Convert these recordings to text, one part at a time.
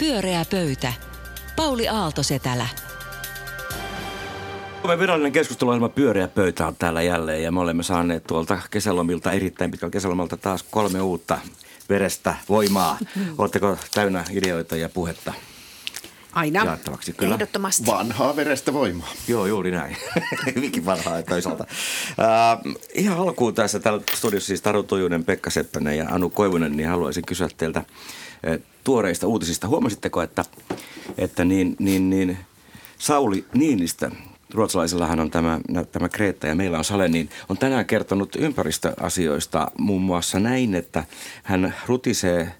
Pyöreä pöytä. Pauli Aalto-Setälä. Suomen virallinen keskusteluohjelma Pyöreä pöytä on täällä jälleen ja me olemme saaneet tuolta kesälomilta, erittäin pitkältä kesälomalta taas kolme uutta verestä voimaa. Oletteko täynnä ideoita ja puhetta Aina. jaettavaksi? Kyllä. Ehdottomasti. Vanhaa verestä voimaa. Joo, juuri näin. Hyvinkin vanhaa toisaalta. Uh, ihan alkuun tässä täällä studiossa siis Taru Tojunen, Pekka Seppänen ja Anu Koivunen, niin haluaisin kysyä teiltä tuoreista uutisista. Huomasitteko, että, että niin, niin, niin Sauli Niinistö, ruotsalaisellahan on tämä, tämä Kreetta ja meillä on Sale, niin on tänään kertonut ympäristöasioista muun muassa näin, että hän rutisee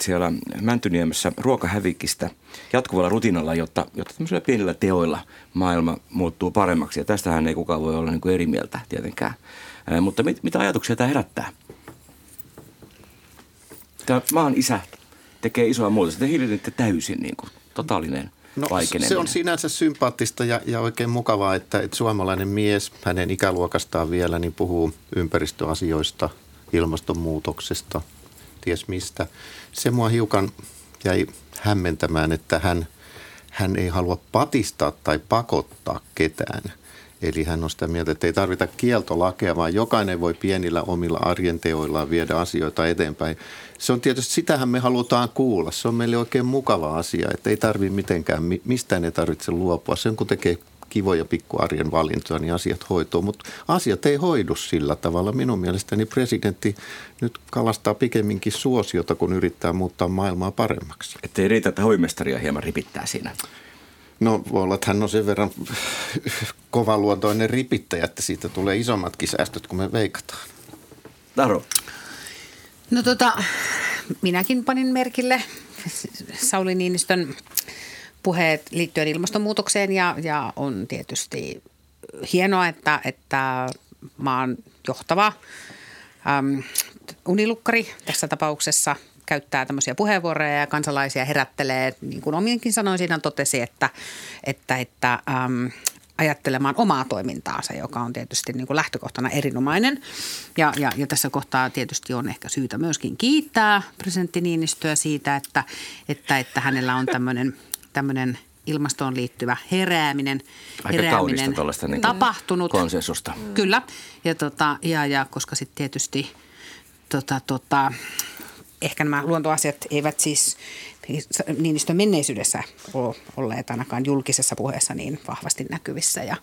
siellä Mäntyniemessä ruokahävikistä jatkuvalla rutinalla, jotta, jotta tämmöisillä pienillä teoilla maailma muuttuu paremmaksi. Ja tästähän ei kukaan voi olla niin kuin eri mieltä tietenkään. Mutta mit, mitä ajatuksia tämä herättää? Tämä maan isä tekee isoa muutosta. Te hiljennette täysin niin kuin, totaalinen No, vaikeneminen. se on sinänsä sympaattista ja, ja oikein mukavaa, että, että suomalainen mies, hänen ikäluokastaan vielä, niin puhuu ympäristöasioista, ilmastonmuutoksesta, ties mistä. Se mua hiukan jäi hämmentämään, että hän, hän ei halua patistaa tai pakottaa ketään. Eli hän on sitä mieltä, että ei tarvita kieltolakeja, vaan jokainen voi pienillä omilla arjen teoillaan viedä asioita eteenpäin. Se on tietysti, sitähän me halutaan kuulla. Se on meille oikein mukava asia, että ei tarvitse mitenkään, mi- mistään ei tarvitse luopua. Sen kun tekee kivoja pikkuarjen valintoja, niin asiat hoituu. Mutta asiat ei hoidu sillä tavalla. Minun mielestäni presidentti nyt kalastaa pikemminkin suosiota, kun yrittää muuttaa maailmaa paremmaksi. Että ei riitä, että hovimestaria hieman ripittää siinä. No voi olla, että hän on sen verran kovaluontoinen ripittäjä, että siitä tulee isommatkin säästöt, kun me veikataan. Taru, No tota, minäkin panin merkille Sauli Niinistön puheet liittyen ilmastonmuutokseen ja, ja on tietysti hienoa, että, että maan johtava äm, unilukkari tässä tapauksessa käyttää tämmöisiä puheenvuoroja ja kansalaisia herättelee, niin kuin omienkin sanoin siinä totesi, että, että, että äm, ajattelemaan omaa toimintaansa, joka on tietysti niin kuin lähtökohtana erinomainen. Ja, ja, ja tässä kohtaa tietysti on ehkä syytä myöskin kiittää presidentti Niinistöä siitä, että, että, että hänellä on tämmöinen, tämmöinen ilmastoon liittyvä herääminen, Aika herääminen niin tapahtunut. konsensusta. Kyllä, ja, tota, ja, ja koska sitten tietysti tota, tota, ehkä nämä luontoasiat eivät siis Niinistön menneisyydessä ole olleet ainakaan julkisessa puheessa niin vahvasti näkyvissä. Ja,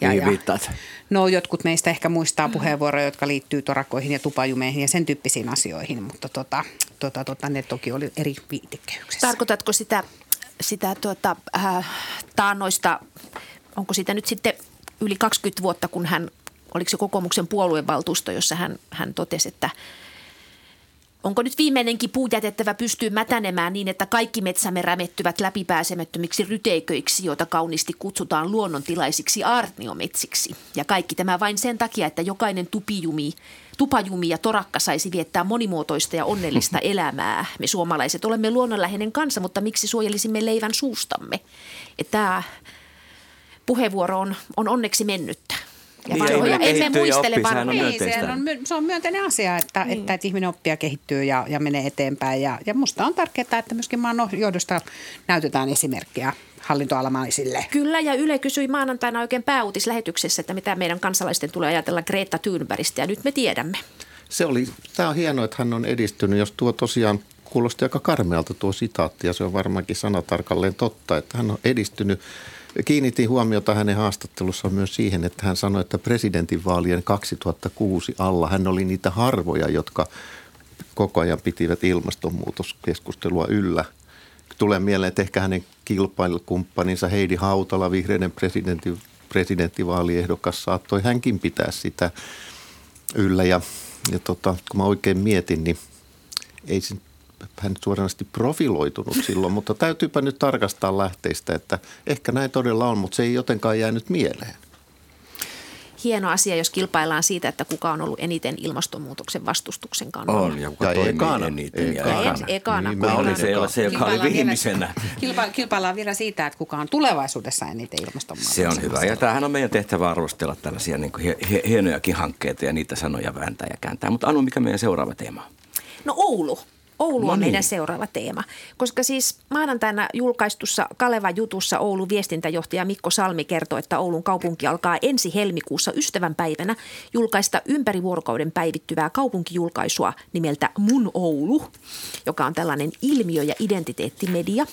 ja, viittaat? No jotkut meistä ehkä muistaa puheenvuoroja, jotka liittyy torakoihin ja tupajumeihin ja sen tyyppisiin asioihin, mutta tota, tota, tota, ne toki oli eri viitekehyksessä. Tarkoitatko sitä, sitä tuota, äh, taannoista, onko sitä nyt sitten yli 20 vuotta, kun hän, oliko se kokoomuksen puoluevaltuusto, jossa hän, hän totesi, että Onko nyt viimeinenkin puu jätettävä pystyy mätänemään niin, että kaikki metsämme rämettyvät läpipääsemättömiksi ryteiköiksi, joita kauniisti kutsutaan luonnontilaisiksi aarniometsiksi. Ja kaikki tämä vain sen takia, että jokainen tupijumi, tupajumi ja torakka saisi viettää monimuotoista ja onnellista elämää. Me suomalaiset olemme luonnonläheinen kansa, mutta miksi suojelisimme leivän suustamme? Tämä puheenvuoro on, on onneksi mennyttä. Ja Niin, ja vanhoja emme muistele oppii, sehän on vanhoja. Niin, myönteistä. se on, my- se on myönteinen asia, että, niin. että, että ihminen oppii ja kehittyy ja, ja menee eteenpäin. Ja, ja musta on tärkeää, että myöskin maan johdosta näytetään esimerkkiä hallintoalamaisille. Kyllä, ja Yle kysyi maanantaina oikein pääuutislähetyksessä, että mitä meidän kansalaisten tulee ajatella Greta Thunbergistä, ja nyt me tiedämme. Se oli, tämä on hienoa, että hän on edistynyt, jos tuo tosiaan kuulosti aika karmealta tuo sitaatti ja se on varmaankin sanatarkalleen totta, että hän on edistynyt. Kiinnitin huomiota hänen haastattelussaan myös siihen, että hän sanoi, että presidentinvaalien 2006 alla hän oli niitä harvoja, jotka koko ajan pitivät ilmastonmuutoskeskustelua yllä. Tulee mieleen, että ehkä hänen kilpailukumppaninsa Heidi Hautala, vihreiden presidentti, presidenttivaaliehdokas, saattoi hänkin pitää sitä yllä. Ja, ja tota, kun mä oikein mietin, niin ei se hän suoranaisesti profiloitunut silloin, mutta täytyypä nyt tarkastaa lähteistä, että ehkä näin todella on, mutta se ei jotenkaan jäänyt mieleen. Hieno asia, jos kilpaillaan siitä, että kuka on ollut eniten ilmastonmuutoksen vastustuksen kannalla. On, ja kuka Ja toimii ekana. eniten. Ja Ekana. ekana. Ekana, Niin mä olin se, se joka oli Kilpaillaan vielä- viimeisenä. Kilpa, kilpaillaan vielä siitä, että kuka on tulevaisuudessa eniten ilmastonmuutoksen Se on hyvä. Ja tämähän on meidän tehtävä arvostella tällaisia niin kuin hie- hie- hienojakin hankkeita ja niitä sanoja vääntää ja kääntää. Mutta Anu, mikä meidän seuraava teema on? No Oulu. Oulu No on niin. meidän seuraava teema. Koska siis maanantaina julkaistussa Kaleva jutussa Oulun viestintäjohtaja Mikko Salmi kertoo, että Oulun kaupunki alkaa ensi helmikuussa ystävänpäivänä julkaista ympäri vuorokauden päivittyvää kaupunkijulkaisua nimeltä Mun Oulu, joka on tällainen ilmiö- ja identiteettimedia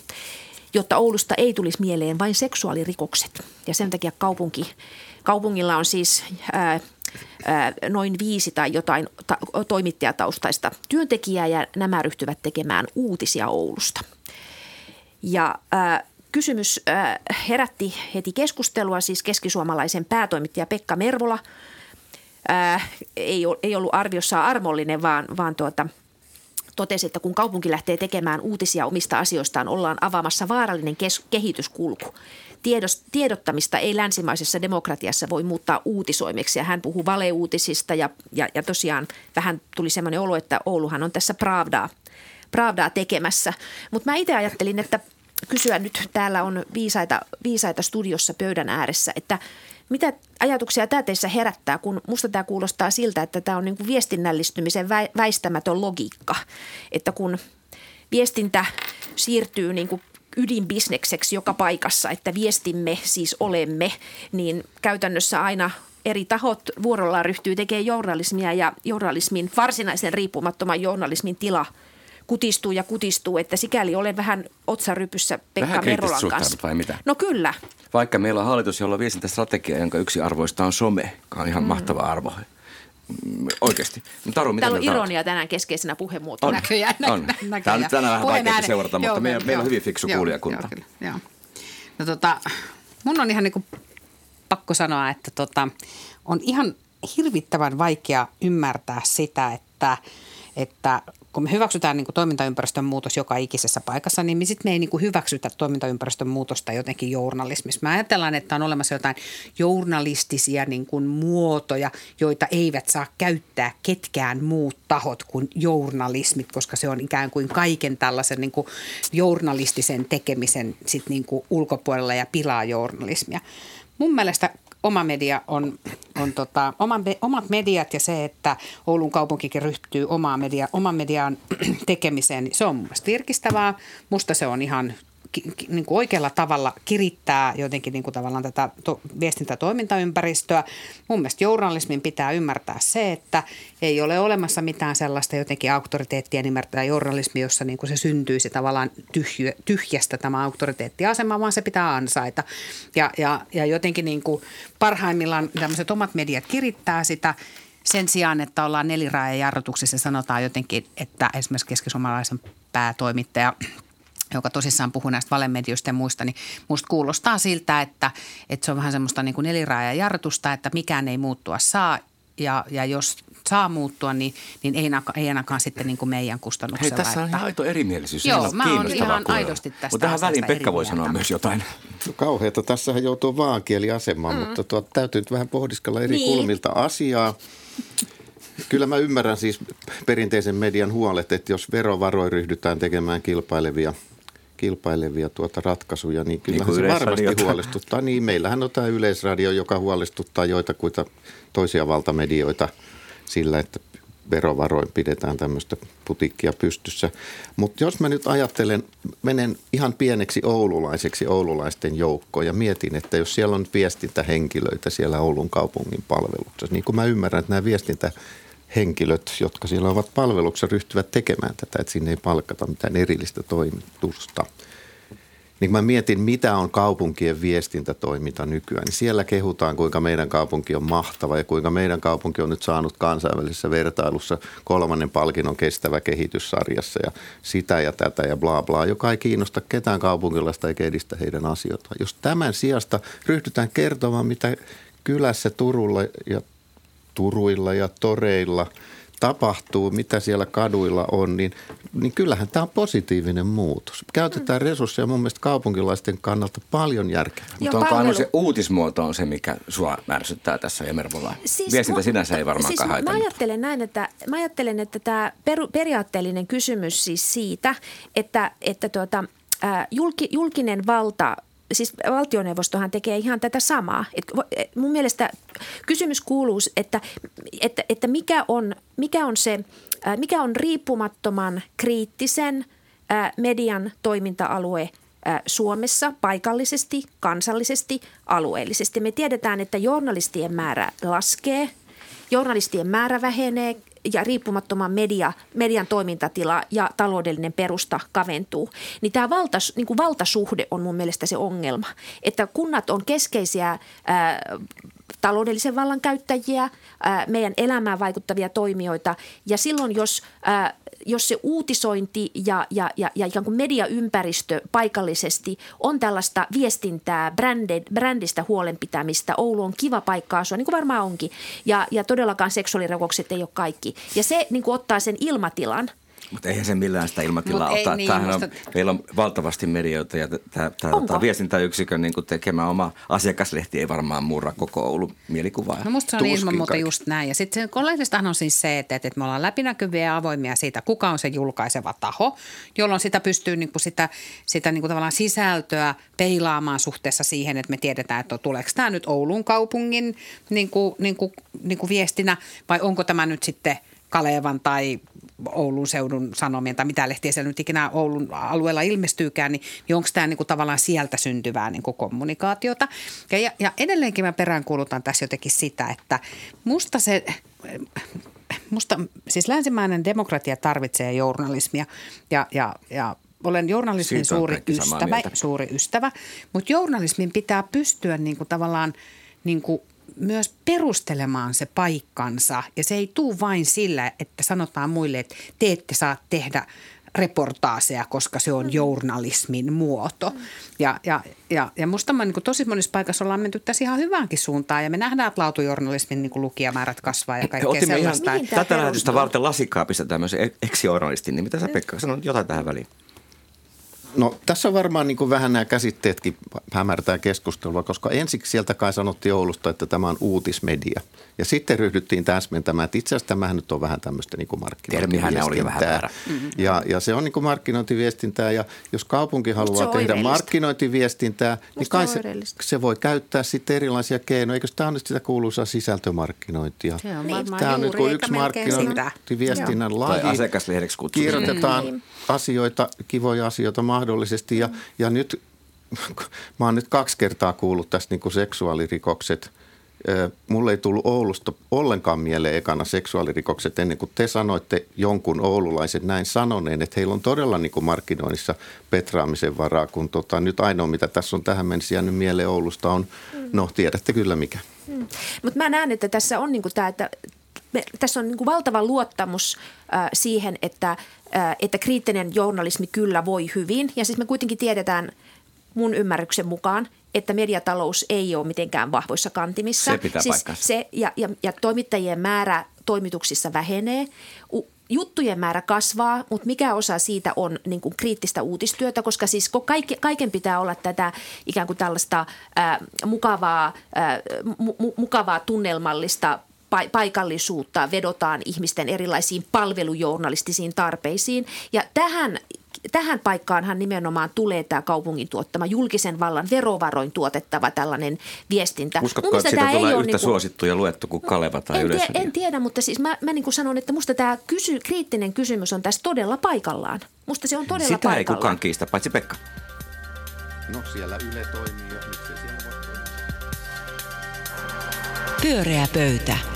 jotta Oulusta ei tulisi mieleen vain seksuaalirikokset. Ja sen takia kaupunki, kaupungilla on siis ää, ää, noin viisi tai jotain ta- toimittajataustaista työntekijää ja nämä ryhtyvät tekemään uutisia Oulusta. Ja äh, kysymys äh, herätti heti keskustelua, siis keskisuomalaisen päätoimittaja Pekka Mervola äh, ei, ei ollut arviossa armollinen, vaan, vaan tuota, totesi, että kun kaupunki lähtee tekemään uutisia omista asioistaan, ollaan avaamassa vaarallinen kes- kehityskulku. Tiedos, tiedottamista ei länsimaisessa demokratiassa voi muuttaa uutisoimeksi ja hän puhuu valeuutisista ja, ja, ja tosiaan vähän tuli semmoinen olo, että Ouluhan on tässä Pravdaa, Pravdaa tekemässä. Mutta mä itse ajattelin, että kysyä nyt, täällä on viisaita, viisaita studiossa pöydän ääressä, että mitä ajatuksia tämä teissä herättää, kun musta tämä kuulostaa siltä, että tämä on niin kuin viestinnällistymisen vä- väistämätön logiikka, että kun viestintä siirtyy niin kuin ydinbisnekseksi joka paikassa, että viestimme siis olemme, niin käytännössä aina eri tahot vuorollaan ryhtyy tekemään journalismia ja journalismin, varsinaisen riippumattoman journalismin tila kutistuu ja kutistuu, että sikäli olen vähän otsarypyssä Pekka Vähän Merolan kanssa. vai mitä? No kyllä. Vaikka meillä on hallitus, jolla on viestintästrategia, jonka yksi arvoista on some, joka on ihan mm. mahtava arvo. Oikeasti. No, Taru, mitä Täällä on mieltä olet? ironia tänään keskeisenä puhemuotona. On. Näköjään, nä- On. näköjään. Tämä on nyt tänään vähän ääni- seurata, mutta Joo, meillä, joo, meillä on hyvin fiksu joo, kuulijakunta. Joo, kyllä, joo. No tota, mun on ihan niin kuin pakko sanoa, että tota, on ihan hirvittävän vaikea ymmärtää sitä, että, että kun me hyväksytään niin kuin toimintaympäristön muutos joka ikisessä paikassa, niin sitten me ei niin kuin hyväksytä toimintaympäristön muutosta jotenkin journalismissa. Mä ajatellaan, että on olemassa jotain journalistisia niin kuin muotoja, joita eivät saa käyttää ketkään muut tahot kuin journalismit, koska se on ikään kuin kaiken tällaisen niin kuin journalistisen tekemisen sit niin kuin ulkopuolella ja pilaa journalismia. Mun mielestä oma media on, on tota, oman, omat mediat ja se, että Oulun kaupunkikin ryhtyy omaa media, oman median tekemiseen, niin se on mun mielestä virkistävää. Musta se on ihan niin kuin oikealla tavalla kirittää jotenkin niin kuin tavallaan tätä to, viestintätoimintaympäristöä. Mun mielestä journalismin pitää ymmärtää se, että ei ole olemassa mitään sellaista jotenkin auktoriteettia nimeltä journalismi, jossa niin kuin se syntyisi tavallaan tyhjö, tyhjästä tämä auktoriteettiasema, vaan se pitää ansaita. Ja, ja, ja jotenkin niin kuin parhaimmillaan tämmöiset omat mediat kirittää sitä sen sijaan, että ollaan neliraajan jarrutuksessa sanotaan jotenkin, että esimerkiksi keskisuomalaisen päätoimittaja joka tosissaan puhuu näistä valemedioista ja muista, niin musta kuulostaa siltä, että, että se on vähän semmoista niin kuin jarrutusta, että mikään ei muuttua saa ja, ja jos saa muuttua, niin, niin ei, ainakaan, ei ainakaan sitten niin kuin meidän Hei, kustannuksella. tässä on että, ihan aito erimielisyys. Joo, mä oon ihan kuulla. aidosti tästä Mutta tähän väliin Pekka voi sanoa myös jotain. No kauheata. Tässähän joutuu vaankieliasemaan, mm. mutta tuo, täytyy nyt vähän pohdiskella eri Niin. niin. kulmilta asiaa. Kyllä mä ymmärrän siis perinteisen median huolet, että jos verovaroin ryhdytään tekemään kilpailevia kilpailevia tuota ratkaisuja, niin kyllähän kuin se varmasti huolestuttaa. Niin, meillähän on tämä yleisradio, joka huolestuttaa joitakuita toisia valtamedioita sillä, että verovaroin pidetään tämmöistä putiikkia pystyssä. Mutta jos mä nyt ajattelen, menen ihan pieneksi oululaiseksi oululaisten joukkoon ja mietin, että jos siellä on viestintähenkilöitä siellä Oulun kaupungin palveluksessa, niin kun mä ymmärrän, että nämä viestintähenkilöt, jotka siellä ovat palveluksessa, ryhtyvät tekemään tätä, että sinne ei palkata mitään erillistä toimitusta – niin kun mä mietin, mitä on kaupunkien viestintätoiminta nykyään, niin siellä kehutaan, kuinka meidän kaupunki on mahtava ja kuinka meidän kaupunki on nyt saanut kansainvälisessä vertailussa kolmannen palkinnon kestävä kehityssarjassa ja sitä ja tätä ja bla bla, joka ei kiinnosta ketään kaupunkilaista eikä edistä heidän asioitaan. Jos tämän sijasta ryhdytään kertomaan, mitä kylässä Turulla ja Turuilla ja toreilla tapahtuu, mitä siellä kaduilla on, niin, niin kyllähän tämä on positiivinen muutos. Käytetään resursseja mun mielestä kaupunkilaisten kannalta paljon järkevämmin. Mutta onko aina se uutismuoto on se, mikä sua ärsyttää tässä ja Mervolla? Viestintä mu- sinänsä ei varmaankaan siis haita. mä ajattelen näin, että, mä ajattelen, että tämä per, periaatteellinen kysymys siis siitä, että, että tuota, julki, julkinen valta siis valtioneuvostohan tekee ihan tätä samaa. Et mun mielestä kysymys kuuluu, että, että, että mikä, on, mikä, on se, mikä on riippumattoman kriittisen median toiminta-alue Suomessa paikallisesti, kansallisesti, alueellisesti. Me tiedetään, että journalistien määrä laskee, journalistien määrä vähenee, ja riippumattoman media, median toimintatila ja taloudellinen perusta kaventuu, niin tämä valtas, niin kuin valtasuhde on mun mielestä se ongelma. Että kunnat on keskeisiä ää, taloudellisen vallan käyttäjiä, meidän elämään vaikuttavia toimijoita ja silloin jos jos se uutisointi ja, ja, ja, ja ikään kuin mediaympäristö paikallisesti on tällaista viestintää, bränded, brändistä huolenpitämistä, Oulu on kiva paikka asua, niin kuin varmaan onkin, ja, ja todellakaan seksuaalirikokset ei ole kaikki. Ja se niin kuin ottaa sen ilmatilan – mutta eihän se millään sitä ilmatilaa ota. Niin, musta... on, meillä on valtavasti medioita ja tämä tota viestintäyksikön niin tekemä oma asiakaslehti ei varmaan murra koko Oulun mielikuvaa. No musta se on ilman muuta just näin. Ja sitten lehdistähän on siis se, että, että me ollaan läpinäkyviä ja avoimia siitä, kuka on se julkaiseva taho, jolloin sitä pystyy niin kuin sitä, sitä niin kuin tavallaan sisältöä peilaamaan suhteessa siihen, että me tiedetään, että tuleeko tämä nyt Oulun kaupungin niin kuin, niin kuin, niin kuin viestinä vai onko tämä nyt sitten – Kalevan tai Oulun seudun sanomien tai mitä lehtiä siellä nyt ikinä Oulun alueella ilmestyykään, niin, niin onko tämä niin kuin tavallaan sieltä syntyvää niin kuin kommunikaatiota. Ja, ja, ja edelleenkin mä peräänkuulutan tässä jotenkin sitä, että musta se musta, siis länsimäinen demokratia tarvitsee journalismia ja, ja, ja olen journalismin suuri ystävä, suuri ystävä, mutta journalismin pitää pystyä niin kuin tavallaan niin kuin myös perustelemaan se paikkansa. Ja se ei tule vain sillä, että sanotaan muille, että te ette saa tehdä reportaaseja, koska se on mm. journalismin muoto. Ja, ja, ja, ja musta mä, niin tosi monissa paikassa ollaan menty tässä ihan hyväänkin suuntaan ja me nähdään, että laatujournalismin niin lukijamäärät kasvaa ja kaikkea Otimme sellaista. Ihan tätä lähetystä varten lasikaapista tämmöisen ex-journalistin, niin mitä sä Pekka sanot jotain tähän väliin? No tässä on varmaan niin kuin vähän nämä käsitteetkin hämärtää keskustelua, koska ensiksi sieltä kai sanottiin Oulusta, että tämä on uutismedia. Ja sitten ryhdyttiin täsmentämään, että itse asiassa tämähän nyt on vähän tämmöistä niin markkinointiviestintää. oli vähän väärä. Mm-hmm. Ja, ja se on niin kuin markkinointiviestintää ja jos kaupunki haluaa tehdä markkinointiviestintää, Musta niin kai se, se voi käyttää sitten erilaisia keinoja. Eikö tämä on nyt sitä kuuluisaa sisältömarkkinointia? Se on niin. Tämä on nyt kuin yksi markkinointiviestinnän laji. Tai asiakaslehdeksi Kirjoitetaan mm. asioita, kivoja asioita mahdollisesti ja, ja nyt mä oon nyt kaksi kertaa kuullut tästä niin kuin seksuaalirikokset – Mulle ei tullut Oulusta ollenkaan mieleen ekana seksuaalirikokset ennen kuin te sanoitte jonkun oululaiset näin sanoneen, että heillä on todella niin kuin markkinoinnissa petraamisen varaa, kun tota, nyt ainoa mitä tässä on tähän mennessä jäänyt mieleen Oulusta on, no tiedätte kyllä mikä. Mm. Mutta mä näen, että tässä on niin kuin tämä, että me, tässä on niin kuin valtava luottamus äh, siihen, että, äh, että kriittinen journalismi kyllä voi hyvin. Ja siis me kuitenkin tiedetään mun ymmärryksen mukaan, että mediatalous ei ole mitenkään vahvoissa kantimissa. Se pitää siis se, ja, ja, ja toimittajien määrä toimituksissa vähenee. U- juttujen määrä kasvaa, mutta mikä osa siitä on niin kuin kriittistä uutistyötä, koska siis kaikki, kaiken pitää olla tätä ikään kuin tällaista ää, mukavaa, ää, mu, mukavaa tunnelmallista paikallisuutta, vedotaan ihmisten erilaisiin palvelujournalistisiin tarpeisiin. Ja tähän tähän paikkaanhan nimenomaan tulee tämä kaupungin tuottama julkisen vallan verovaroin tuotettava tällainen viestintä. Uskotko, että siitä tulee yhtä niin kuin, suosittu ja luettu kuin Kaleva tai en, tie, en tiedä, mutta siis mä, mä niin sanon, että musta tämä kysy, kriittinen kysymys on tässä todella paikallaan. Musta se on todella Sitä paikallaan. ei kukaan kiistä, paitsi Pekka. No siellä Yle toimii jo, miksei siellä voi Pyöreä pöytä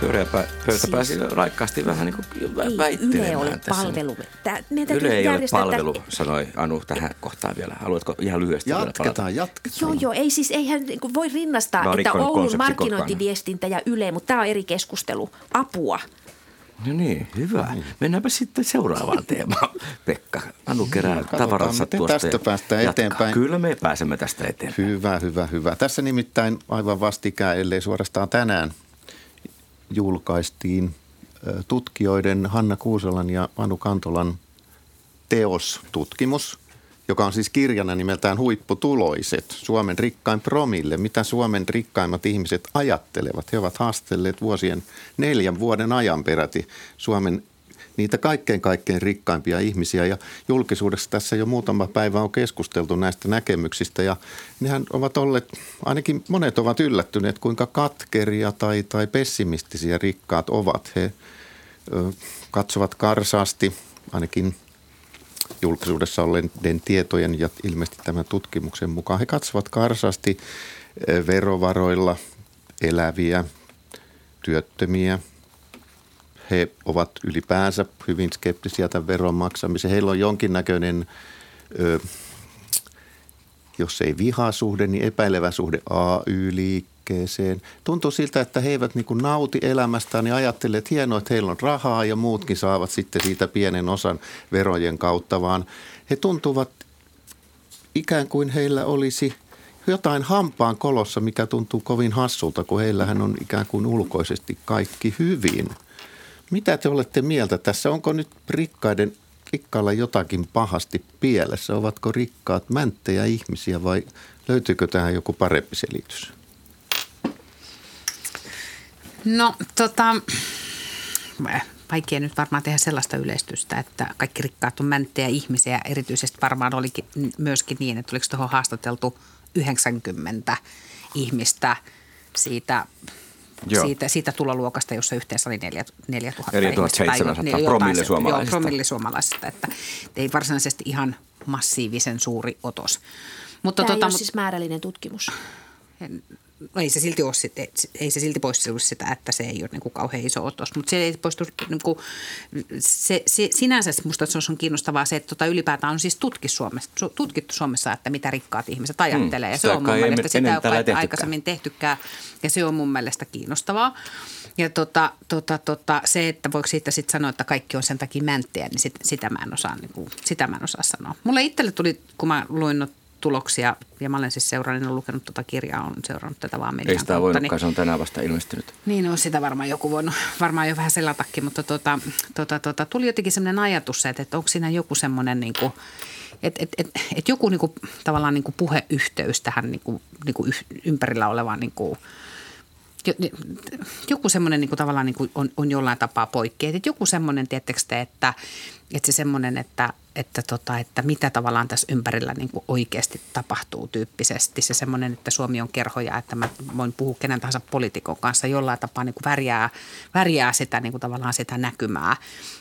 pyöreä pöytä siis, pääsi raikkaasti vähän niin kuin väittelemään. Yle ole tässä. palvelu. Tää, Yle ei ole palvelu, että... sanoi Anu tähän kohtaan vielä. Haluatko ihan lyhyesti Jatketaan, jatketaan. Joo, joo. Ei siis, eihän niin voi rinnastaa, no, että Oulun markkinointiviestintä ja Yle, mutta tämä on eri keskustelu. Apua. No niin, hyvä. Niin. Mennäänpä sitten seuraavaan teemaan, Pekka. Anu kerää tavaransa tuosta. tästä päästään jatka. eteenpäin. Kyllä me pääsemme tästä eteenpäin. Hyvä, hyvä, hyvä. Tässä nimittäin aivan vastikään, ellei suorastaan tänään – julkaistiin tutkijoiden Hanna Kuusolan ja Anu Kantolan teostutkimus, joka on siis kirjana nimeltään Huipputuloiset, Suomen rikkain promille. Mitä Suomen rikkaimmat ihmiset ajattelevat? He ovat haastelleet vuosien neljän vuoden ajan peräti Suomen niitä kaikkein kaikkein rikkaimpia ihmisiä. Ja julkisuudessa tässä jo muutama päivä on keskusteltu näistä näkemyksistä ja nehän ovat olleet, ainakin monet ovat yllättyneet, kuinka katkeria tai, tai pessimistisiä rikkaat ovat. He ö, katsovat karsaasti, ainakin julkisuudessa olleiden tietojen ja ilmeisesti tämän tutkimuksen mukaan. He katsovat karsaasti verovaroilla eläviä, työttömiä. He ovat ylipäänsä hyvin skeptisiä tämän veron maksamiseen. Heillä on jonkinnäköinen, ö, jos ei vihasuhde, niin epäilevä suhde AY-liikkeeseen. Tuntuu siltä, että he eivät niin nauti elämästään ja ajattelee, että hienoa, että heillä on rahaa ja muutkin saavat sitten siitä pienen osan verojen kautta, vaan he tuntuvat ikään kuin heillä olisi – jotain hampaan kolossa, mikä tuntuu kovin hassulta, kun heillähän on ikään kuin ulkoisesti kaikki hyvin. Mitä te olette mieltä tässä? Onko nyt rikkaiden rikkailla jotakin pahasti pielessä? Ovatko rikkaat mänttejä ihmisiä vai löytyykö tähän joku parempi selitys? No tota, vaikea nyt varmaan tehdä sellaista yleistystä, että kaikki rikkaat on mänttejä ihmisiä. Erityisesti varmaan olikin myöskin niin, että oliko tuohon haastateltu – 90 ihmistä siitä siitä, siitä tuloluokasta, jossa yhteensä oli 4000 4700 promillisuomalaisista. Joo, promillisuomalaisista, että ei varsinaisesti ihan massiivisen suuri otos. Mutta Tämä tota, ei ole siis määrällinen tutkimus. Ei se silti ole, ei se silti poistu sitä, että se ei ole niin kuin kauhean iso otos, mutta se ei poistu, niin kuin, se, se, sinänsä musta se on kiinnostavaa se, että tota ylipäätään on siis tutkittu Suomessa, tutkittu Suomessa, että mitä rikkaat ihmiset ajattelee. Ja se on mun mielestä sitä, ei aikaisemmin tehtykään, ja se on mun mielestä kiinnostavaa. Ja tota, tota, tota, se, että voiko siitä sitten sanoa, että kaikki on sen takia mänttejä, niin sit, sitä, mä en osaa, niin kuin, sitä mä en osaa sanoa. Mulle itselle tuli, kun mä luin tuloksia. Ja mä olen siis seurannut, lukenut tuota kirjaa, on seurannut tätä vaan median Ei sitä voinutkaan, niin, se on tänään vasta ilmestynyt. Niin, on sitä varmaan joku voinut, varmaan jo vähän selatakin, mutta tuota, tuota, tuota, tuli jotenkin sellainen ajatus, että, että onko siinä joku semmoinen niin kuin, että et, et, et joku niinku, tavallaan niinku puheyhteys tähän niinku, niinku ympärillä olevaan niinku, joku semmoinen niin tavallaan niin kuin on, on jollain tapaa poikki. Että joku semmoinen, tiettekö te, että, että se semmoinen, että, että, tota, että mitä tavallaan tässä ympärillä niin kuin oikeasti tapahtuu tyyppisesti. Se semmoinen, että Suomi on kerhoja, että mä voin puhua kenen tahansa poliitikon kanssa jollain tapaa niin kuin värjää, värjää sitä niin kuin tavallaan sitä näkymää.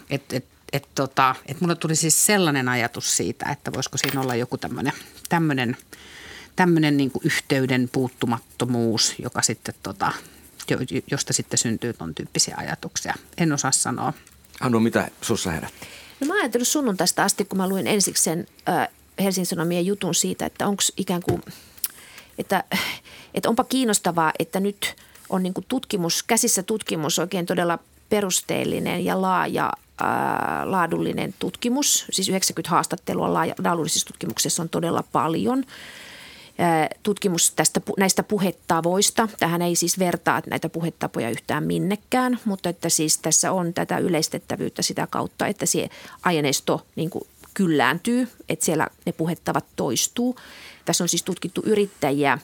Että et, et, tota, et mulle tuli siis sellainen ajatus siitä, että voisiko siinä olla joku tämmöinen, tämmöinen, niin kuin yhteyden puuttumattomuus, joka sitten tota, josta sitten syntyy tuon tyyppisiä ajatuksia. En osaa sanoa. Anu, mitä sussa herätti? No mä oon ajatellut sunnuntaista asti, kun mä luin ensiksi sen äh, Helsingin Sanomien jutun siitä, että onko ikään kuin, että, että onpa kiinnostavaa, että nyt on niin kuin tutkimus, käsissä tutkimus oikein todella perusteellinen ja laaja ää, laadullinen tutkimus. Siis 90 haastattelua laadullisessa tutkimuksessa on todella paljon – tutkimus tästä, näistä puhetavoista. Tähän ei siis vertaa näitä puhetapoja yhtään minnekään, mutta että siis tässä on tätä yleistettävyyttä sitä kautta, että se aineisto niin kuin kyllääntyy, että siellä ne puhettavat toistuu. Tässä on siis tutkittu yrittäjiä,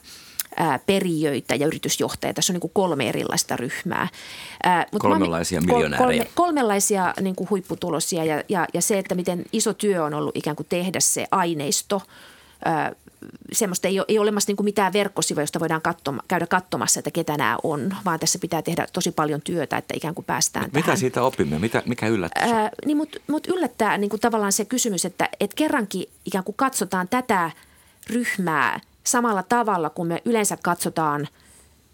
perijöitä ja yritysjohtajia. Tässä on niin kuin kolme erilaista ryhmää. Mutta kolmenlaisia miljonäärejä. Kolme, kolmenlaisia niin kuin huipputulosia ja, ja, ja se, että miten iso työ on ollut ikään kuin tehdä se aineisto – semmoista ei ole, ei ole olemassa niin kuin mitään verkkosivuja, josta voidaan katsoma, käydä katsomassa, että ketä nämä on, vaan tässä pitää tehdä tosi paljon työtä, että ikään kuin päästään Mitä tähän. siitä opimme? Mitä, mikä yllättää? Ää, niin, Mutta mut yllättää niin kuin tavallaan se kysymys, että et kerrankin ikään kuin katsotaan tätä ryhmää samalla tavalla, kuin me yleensä katsotaan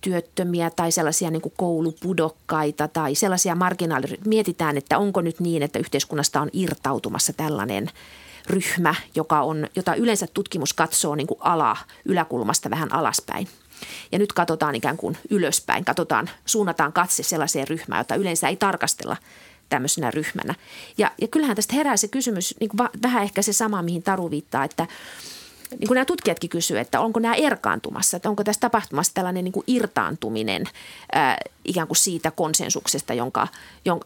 työttömiä tai sellaisia niin kuin koulupudokkaita tai sellaisia marginaaliryhmiä. Mietitään, että onko nyt niin, että yhteiskunnasta on irtautumassa tällainen – ryhmä, joka on, jota yleensä tutkimus katsoo niin kuin ala, yläkulmasta vähän alaspäin. Ja nyt katsotaan ikään kuin ylöspäin, katsotaan, suunnataan katse sellaiseen ryhmään, jota yleensä ei tarkastella tämmöisenä ryhmänä. Ja, ja kyllähän tästä herää se kysymys, niin va, vähän ehkä se sama, mihin Taru viittaa, että – niin kuin nämä tutkijatkin kysyvät, että onko nämä erkaantumassa, että onko tässä tapahtumassa tällainen niin kuin irtaantuminen ää, ikään kuin siitä konsensuksesta, jonka,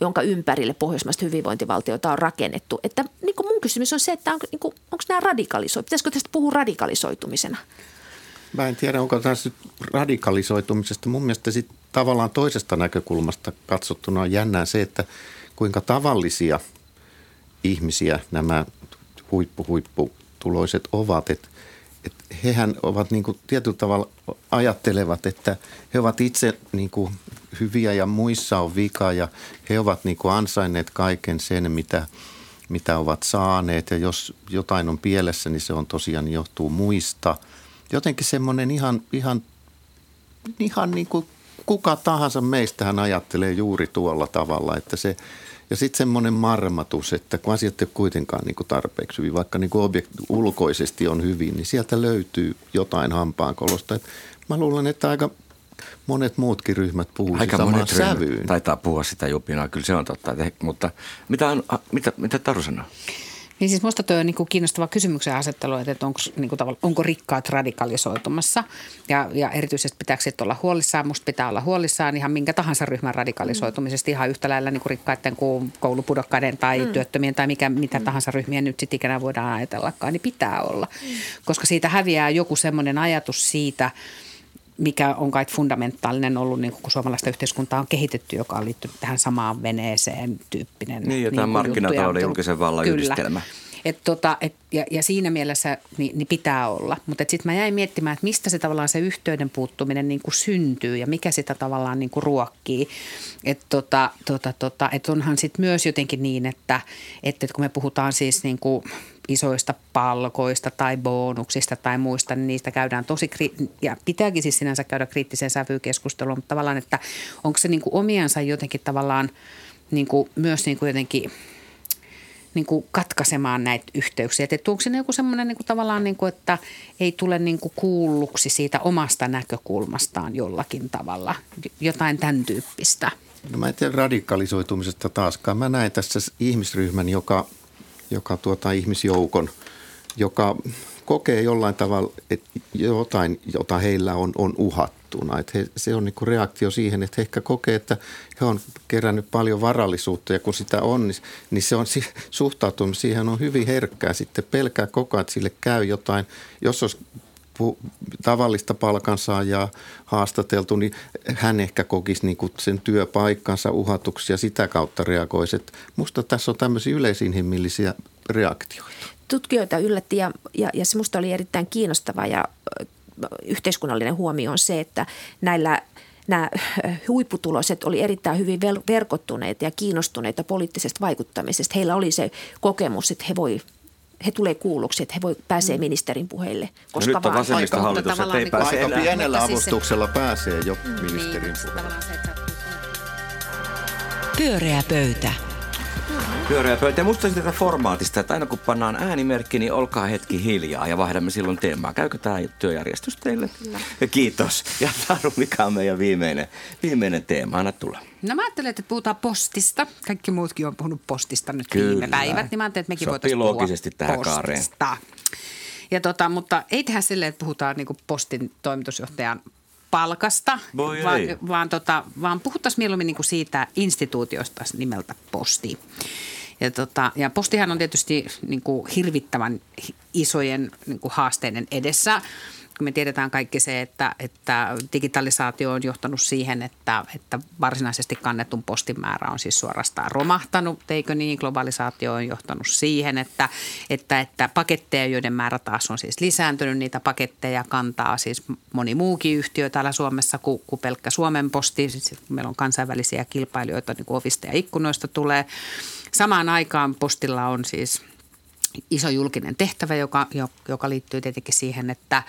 jonka ympärille pohjoismaista hyvinvointivaltiota on rakennettu. Että niin kuin mun kysymys on se, että on, niin kuin, onko nämä radikalisoitu, pitäisikö tästä puhua radikalisoitumisena? Mä en tiedä, onko tässä radikalisoitumisesta. Mun mielestä sit tavallaan toisesta näkökulmasta katsottuna on jännää se, että kuinka tavallisia ihmisiä nämä huippu huipputuloiset ovat. Että et hehän ovat niin kuin tietyllä tavalla ajattelevat, että he ovat itse niin kuin hyviä ja muissa on vika ja he ovat niin kuin ansainneet kaiken sen, mitä, mitä ovat saaneet. Ja jos jotain on pielessä, niin se on tosiaan johtuu muista. Jotenkin semmoinen ihan, ihan, ihan niin kuin kuka tahansa meistähän ajattelee juuri tuolla tavalla, että se – ja sitten semmoinen marmatus, että kun asiat ei ole kuitenkaan niin kuin tarpeeksi hyvin, vaikka niin kuin objekt, ulkoisesti on hyvin, niin sieltä löytyy jotain hampaankolosta. Et mä luulen, että aika monet muutkin ryhmät puhuvat Aika samaan monet sävyyn. taitaa puhua sitä jupinaa, kyllä se on totta. Mutta mitä, on, mitä, mitä Taru sanoo? Niin siis musta tuo on niin kuin kiinnostava kysymyksen asettelu, että onko, niin kuin onko rikkaat radikalisoitumassa ja, ja erityisesti pitääkö sitten olla huolissaan. Musta pitää olla huolissaan ihan minkä tahansa ryhmän radikalisoitumisesta ihan yhtä lailla niin kuin rikkaiden kuin koulupudokkaiden tai mm. työttömien tai mikä, mitä mm. tahansa ryhmiä nyt sitten ikänä voidaan ajatellakaan, niin pitää olla. Mm. Koska siitä häviää joku semmoinen ajatus siitä – mikä on kai fundamentaalinen ollut, niin kun suomalaista yhteiskuntaa on kehitetty, joka on liittynyt tähän samaan veneeseen tyyppinen. Niin, ja niin markkinatalouden julkisen vallan Kyllä. yhdistelmä. Et tota, et, ja, ja siinä mielessä niin, niin pitää olla. Mutta sitten mä jäin miettimään, että mistä se tavallaan se yhteyden puuttuminen niin kuin syntyy ja mikä sitä tavallaan niin kuin ruokkii. Että tota, tota, tota, et onhan sitten myös jotenkin niin, että, että kun me puhutaan siis niin kuin isoista palkoista tai bonuksista tai muista, niin niistä käydään tosi, ja pitääkin siis sinänsä käydä kriittisen sävykeskustelua, mutta tavallaan, että onko se niin kuin omiansa jotenkin tavallaan niin kuin myös niin kuin jotenkin niin kuin katkaisemaan näitä yhteyksiä. Että onko se joku semmoinen niin tavallaan, niin kuin, että ei tule niin kuin kuulluksi siitä omasta näkökulmastaan jollakin tavalla, jotain tämän tyyppistä? No mä en tiedä radikalisoitumisesta taaskaan. Mä näen tässä ihmisryhmän, joka, joka tuota, ihmisjoukon, joka kokee jollain tavalla, että jotain, jota heillä on, on uhattuna. Että he, se on niin reaktio siihen, että he ehkä kokee, että he on kerännyt paljon varallisuutta ja kun sitä on, niin, niin se on suhtautunut siihen on hyvin herkkää. Sitten pelkää koko ajan, että sille käy jotain. Jos olisi tavallista palkansaajaa haastateltu, niin hän ehkä kokisi niin kuin sen työpaikkansa uhatuksi ja sitä kautta reagoisi. Että musta tässä on tämmöisiä yleisinhimillisiä reaktioita tutkijoita yllätti ja, ja, ja se musta oli erittäin kiinnostava ja yhteiskunnallinen huomio on se, että näillä nämä huipputuloiset oli erittäin hyvin verkottuneita ja kiinnostuneita poliittisesta vaikuttamisesta. Heillä oli se kokemus, että he voi he tulee kuulluksi, että he voi pääsee mm. ministerin puheille. Koska no nyt on vasemmista hallitus, että ei pääse Aika pienellä avustuksella siis pääsee jo mm, ministerin niin, puheille. Pyöreä pöytä. Pyöreä pöytä. Ja musta tätä formaatista, että aina kun pannaan äänimerkki, niin olkaa hetki hiljaa ja vaihdamme silloin teemaa. Käykö tämä työjärjestys teille? Kyllä. Kiitos. Ja Taru, mikä on meidän viimeinen, viimeinen teema? Anna tulla. No mä ajattelen, että puhutaan postista. Kaikki muutkin on puhunut postista nyt Kyllä. viime päivät. Niin mä ajattelen, että mekin voitaisiin puhua tähän postista. Kaareen. Ja tota, mutta ei tehdä silleen, että puhutaan niin postin toimitusjohtajan palkasta, Voi vaan, vaan, tota, vaan puhuttaisiin mieluummin niin kuin siitä instituutiosta nimeltä posti. Ja, tota, ja postihan on tietysti niin kuin hirvittävän isojen niin kuin haasteiden edessä me tiedetään kaikki se, että, että digitalisaatio on johtanut siihen, että, että varsinaisesti kannetun postin määrä on siis suorastaan romahtanut, eikö niin? Globalisaatio on johtanut siihen, että, että, että paketteja, joiden määrä taas on siis lisääntynyt, niitä paketteja kantaa siis moni muukin yhtiö täällä Suomessa kuin, kuin pelkkä Suomen posti. Meillä on kansainvälisiä kilpailijoita, niin kuin ovista ja ikkunoista tulee. Samaan aikaan postilla on siis – iso julkinen tehtävä, joka, joka liittyy tietenkin siihen, että,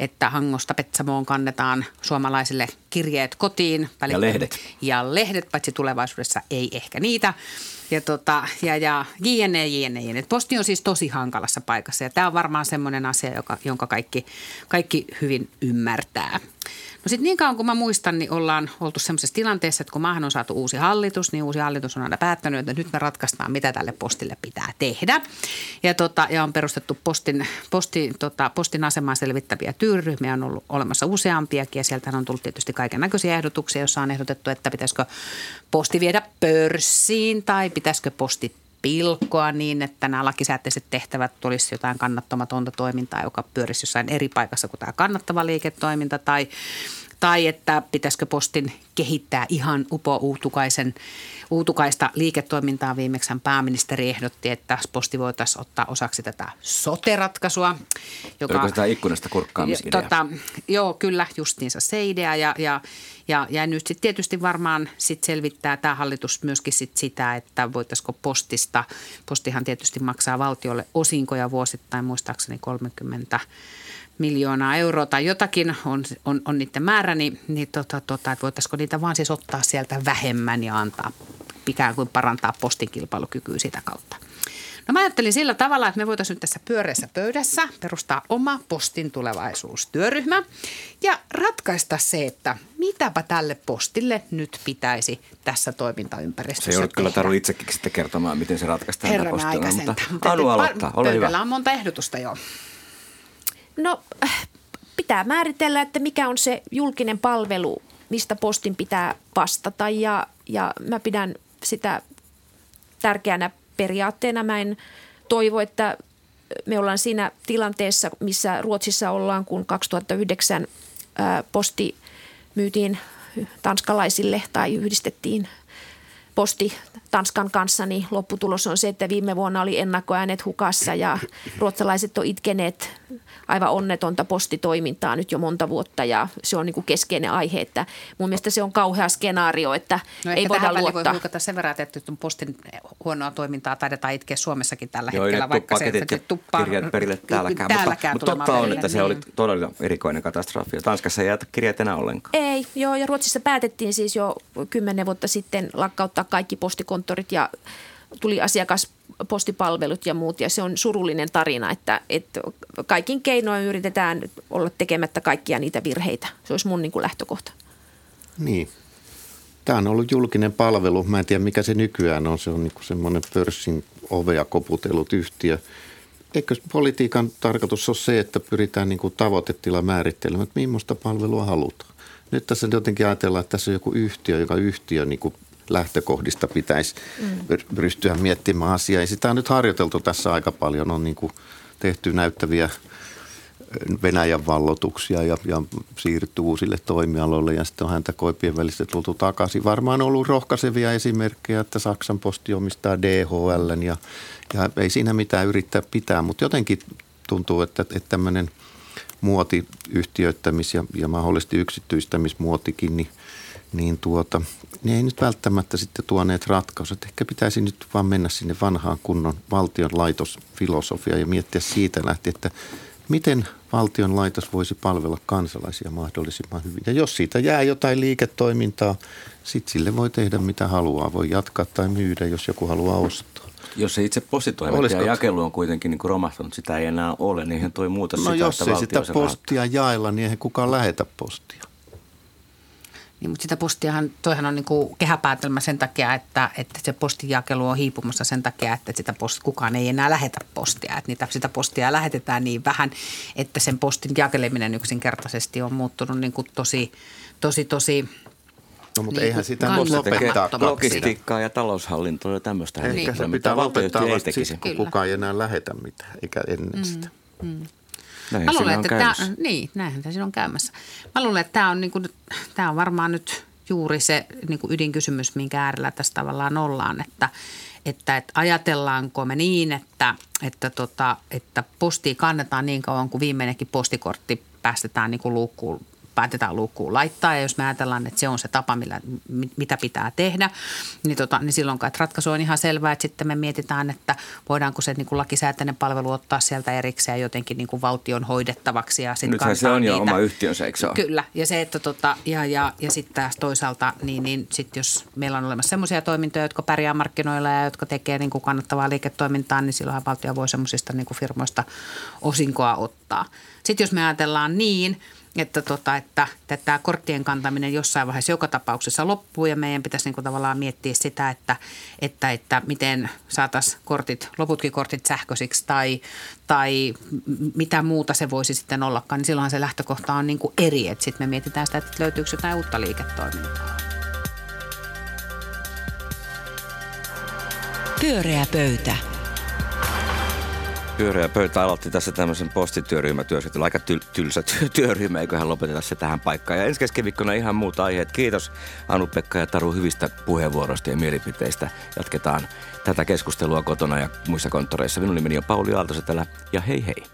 että Hangosta Petsamoon kannetaan suomalaisille kirjeet kotiin. Ja lehdet. Ja lehdet, paitsi tulevaisuudessa ei ehkä niitä. Ja, tota, ja, ja jne, jne, jne. Posti on siis tosi hankalassa paikassa ja tämä on varmaan semmoinen asia, joka, jonka kaikki, kaikki hyvin ymmärtää. No sitten niin kauan kuin mä muistan, niin ollaan oltu sellaisessa tilanteessa, että kun maahan on saatu uusi hallitus, niin uusi hallitus on aina päättänyt, että nyt me ratkaistaan, mitä tälle postille pitää tehdä. Ja, tota, ja on perustettu postin, postin, tota, postin asemaa selvittäviä työryhmiä, on ollut olemassa useampiakin ja sieltä on tullut tietysti kaiken näköisiä ehdotuksia, joissa on ehdotettu, että pitäisikö posti viedä pörssiin tai pitäisikö posti pilkkoa niin, että nämä lakisääteiset tehtävät olisi jotain kannattamatonta toimintaa, joka pyörisi jossain eri paikassa kuin tämä kannattava liiketoiminta tai Tai että pitäisikö postin kehittää ihan upo-uutukaisen uutukaista liiketoimintaa. Viimeksi pääministeri ehdotti, että posti voitaisiin ottaa osaksi tätä sote-ratkaisua. Joka, Oliko sitä ikkunasta kurkkaamisidea? Tota, joo, kyllä, justiinsa se idea. Ja, ja, ja, ja nyt sitten tietysti varmaan sit selvittää tämä hallitus myöskin sit sitä, että voitaisiko postista, postihan tietysti maksaa valtiolle osinkoja vuosittain, muistaakseni 30 miljoonaa euroa tai jotakin on, on, on niiden määrä, niin, niin tota, tota, että voitaisiko niitä vaan siis ottaa sieltä vähemmän ja antaa ikään kuin parantaa postin kilpailukykyä sitä kautta. No mä ajattelin sillä tavalla, että me voitaisiin nyt tässä pyöreässä pöydässä perustaa oma postin tulevaisuustyöryhmä ja ratkaista se, että mitäpä tälle postille nyt pitäisi tässä toimintaympäristössä Se joudut kyllä tarvitse itsekin sitten kertomaan, miten se ratkaistaan. Herran aika mutta aloittaa, ole hyvä. on monta ehdotusta jo. No pitää määritellä, että mikä on se julkinen palvelu, mistä postin pitää vastata ja, ja mä pidän sitä tärkeänä periaatteena. Mä en toivo, että me ollaan siinä tilanteessa, missä Ruotsissa ollaan, kun 2009 posti myytiin tanskalaisille tai yhdistettiin posti Tanskan kanssa, niin lopputulos on se, että viime vuonna oli ennakkoäänet hukassa ja ruotsalaiset on itkeneet aivan onnetonta postitoimintaa nyt jo monta vuotta ja se on niin kuin keskeinen aihe, että mun mielestä se on kauhea skenaario, että no ei voida luottaa. voi sen verran, että postin huonoa toimintaa taidetaan itkeä Suomessakin tällä Joo, hetkellä, vaikka se, se tuppaa kirjat perille täälläkään, täälläkään mutta, mutta totta on, että se oli todella erikoinen katastrofi. Tanskassa ei jätä kirjat enää ollenkaan. Ei, joo, ja Ruotsissa päätettiin siis jo kymmenen vuotta sitten lakkauttaa kaikki postikonttorit ja tuli asiakaspostipalvelut ja muut ja se on surullinen tarina, että, että kaikin keinoin yritetään olla tekemättä kaikkia niitä virheitä. Se olisi mun niin kuin lähtökohta. Niin. Tämä on ollut julkinen palvelu. Mä en tiedä, mikä se nykyään on. Se on niin semmoinen pörssin ovea koputellut yhtiö. Eikö politiikan tarkoitus ole se, että pyritään niin kuin tavoitetila määrittelemään, että millaista palvelua halutaan? Nyt tässä jotenkin ajatellaan, että tässä on joku yhtiö, joka yhtiö niin kuin lähtökohdista pitäisi mm. ryhtyä miettimään asiaa. Ja sitä on nyt harjoiteltu tässä aika paljon. On niin kuin tehty näyttäviä Venäjän vallotuksia ja, ja siirrytty uusille toimialoille ja sitten on häntä koipien välistä tultu takaisin. Varmaan on ollut rohkaisevia esimerkkejä, että Saksan posti omistaa DHL ja, ja ei siinä mitään yrittää pitää, mutta jotenkin tuntuu, että, että tämmöinen muotiyhtiöittämis- ja, ja mahdollisesti yksityistämismuotikin, niin – niin tuota, ne ei nyt välttämättä sitten tuoneet ratkaisut. Ehkä pitäisi nyt vaan mennä sinne vanhaan kunnon valtion laitosfilosofia ja miettiä siitä lähti, että miten valtion laitos voisi palvella kansalaisia mahdollisimman hyvin. Ja jos siitä jää jotain liiketoimintaa, sitten sille voi tehdä mitä haluaa. Voi jatkaa tai myydä, jos joku haluaa ostaa. Jos se itse postitoimittaja jakelu on kuitenkin niin romahtanut, sitä ei enää ole, niin eihän toi muuta no sitä, jos ei sitä postia jaella, niin eihän kukaan lähetä postia. Niin, mutta sitä postiahan, toihan on niin kuin kehäpäätelmä sen takia, että, että se postijakelu on hiipumassa sen takia, että sitä post, kukaan ei enää lähetä postia. Että niitä, sitä postia lähetetään niin vähän, että sen postin jakeleminen yksinkertaisesti on muuttunut niin kuin tosi, tosi, tosi No mutta niin, eihän sitä voi lopettaa logistiikkaa ja taloushallintoa ja tämmöistä. Ehkä se pitää lopettaa vasta sitten, kun kukaan ei enää lähetä mitään, eikä ennen mm, sitä. Mm. Näin Mä luulen, että tämä, niin, näinhän tämä on käymässä. Mä luulen, että tämä on, niin kuin, tämä on varmaan nyt juuri se niin kuin ydinkysymys, minkä äärellä tässä tavallaan ollaan, että, että, että ajatellaanko me niin, että, että, tota, että postia kannetaan niin kauan kuin viimeinenkin postikortti päästetään niin kuin luukkuun päätetään luukkuun laittaa. Ja jos me ajatellaan, että se on se tapa, millä, mitä pitää tehdä, niin, tota, niin silloin että ratkaisu on ihan selvää, että sitten me mietitään, että voidaanko se niin kuin lakisääteinen palvelu ottaa sieltä erikseen jotenkin niin kuin valtion hoidettavaksi. Ja sit Nythän se on niitä. jo oma yhtiönsä, eikö se ole? Kyllä, ja se, että tota, ja, ja, ja sitten taas toisaalta, niin, niin sitten jos meillä on olemassa sellaisia toimintoja, jotka pärjää markkinoilla ja jotka tekee niin kuin kannattavaa liiketoimintaa, niin silloin valtio voi semmoisista niin firmoista osinkoa ottaa. Sitten jos me ajatellaan niin, että, tota, että, että tämä korttien kantaminen jossain vaiheessa joka tapauksessa loppuu ja meidän pitäisi niin tavallaan miettiä sitä, että, että, että miten saataisiin kortit, loputkin kortit sähköisiksi tai, tai mitä muuta se voisi sitten ollakaan, niin silloinhan se lähtökohta on niin eri, että sitten me mietitään sitä, että löytyykö jotain uutta liiketoimintaa. Pyöreä pöytä. Pyöreä pöytä aloitti tässä tämmöisen postityöryhmätyöskentelyn. Aika tyl- tylsä ty- työryhmä, eiköhän lopeteta se tähän paikkaan. Ja ensi keskiviikkona ihan muut aiheet. Kiitos Anu-Pekka ja Taru hyvistä puheenvuoroista ja mielipiteistä. Jatketaan tätä keskustelua kotona ja muissa konttoreissa. Minun nimeni on Pauli Aaltosetälä ja hei hei.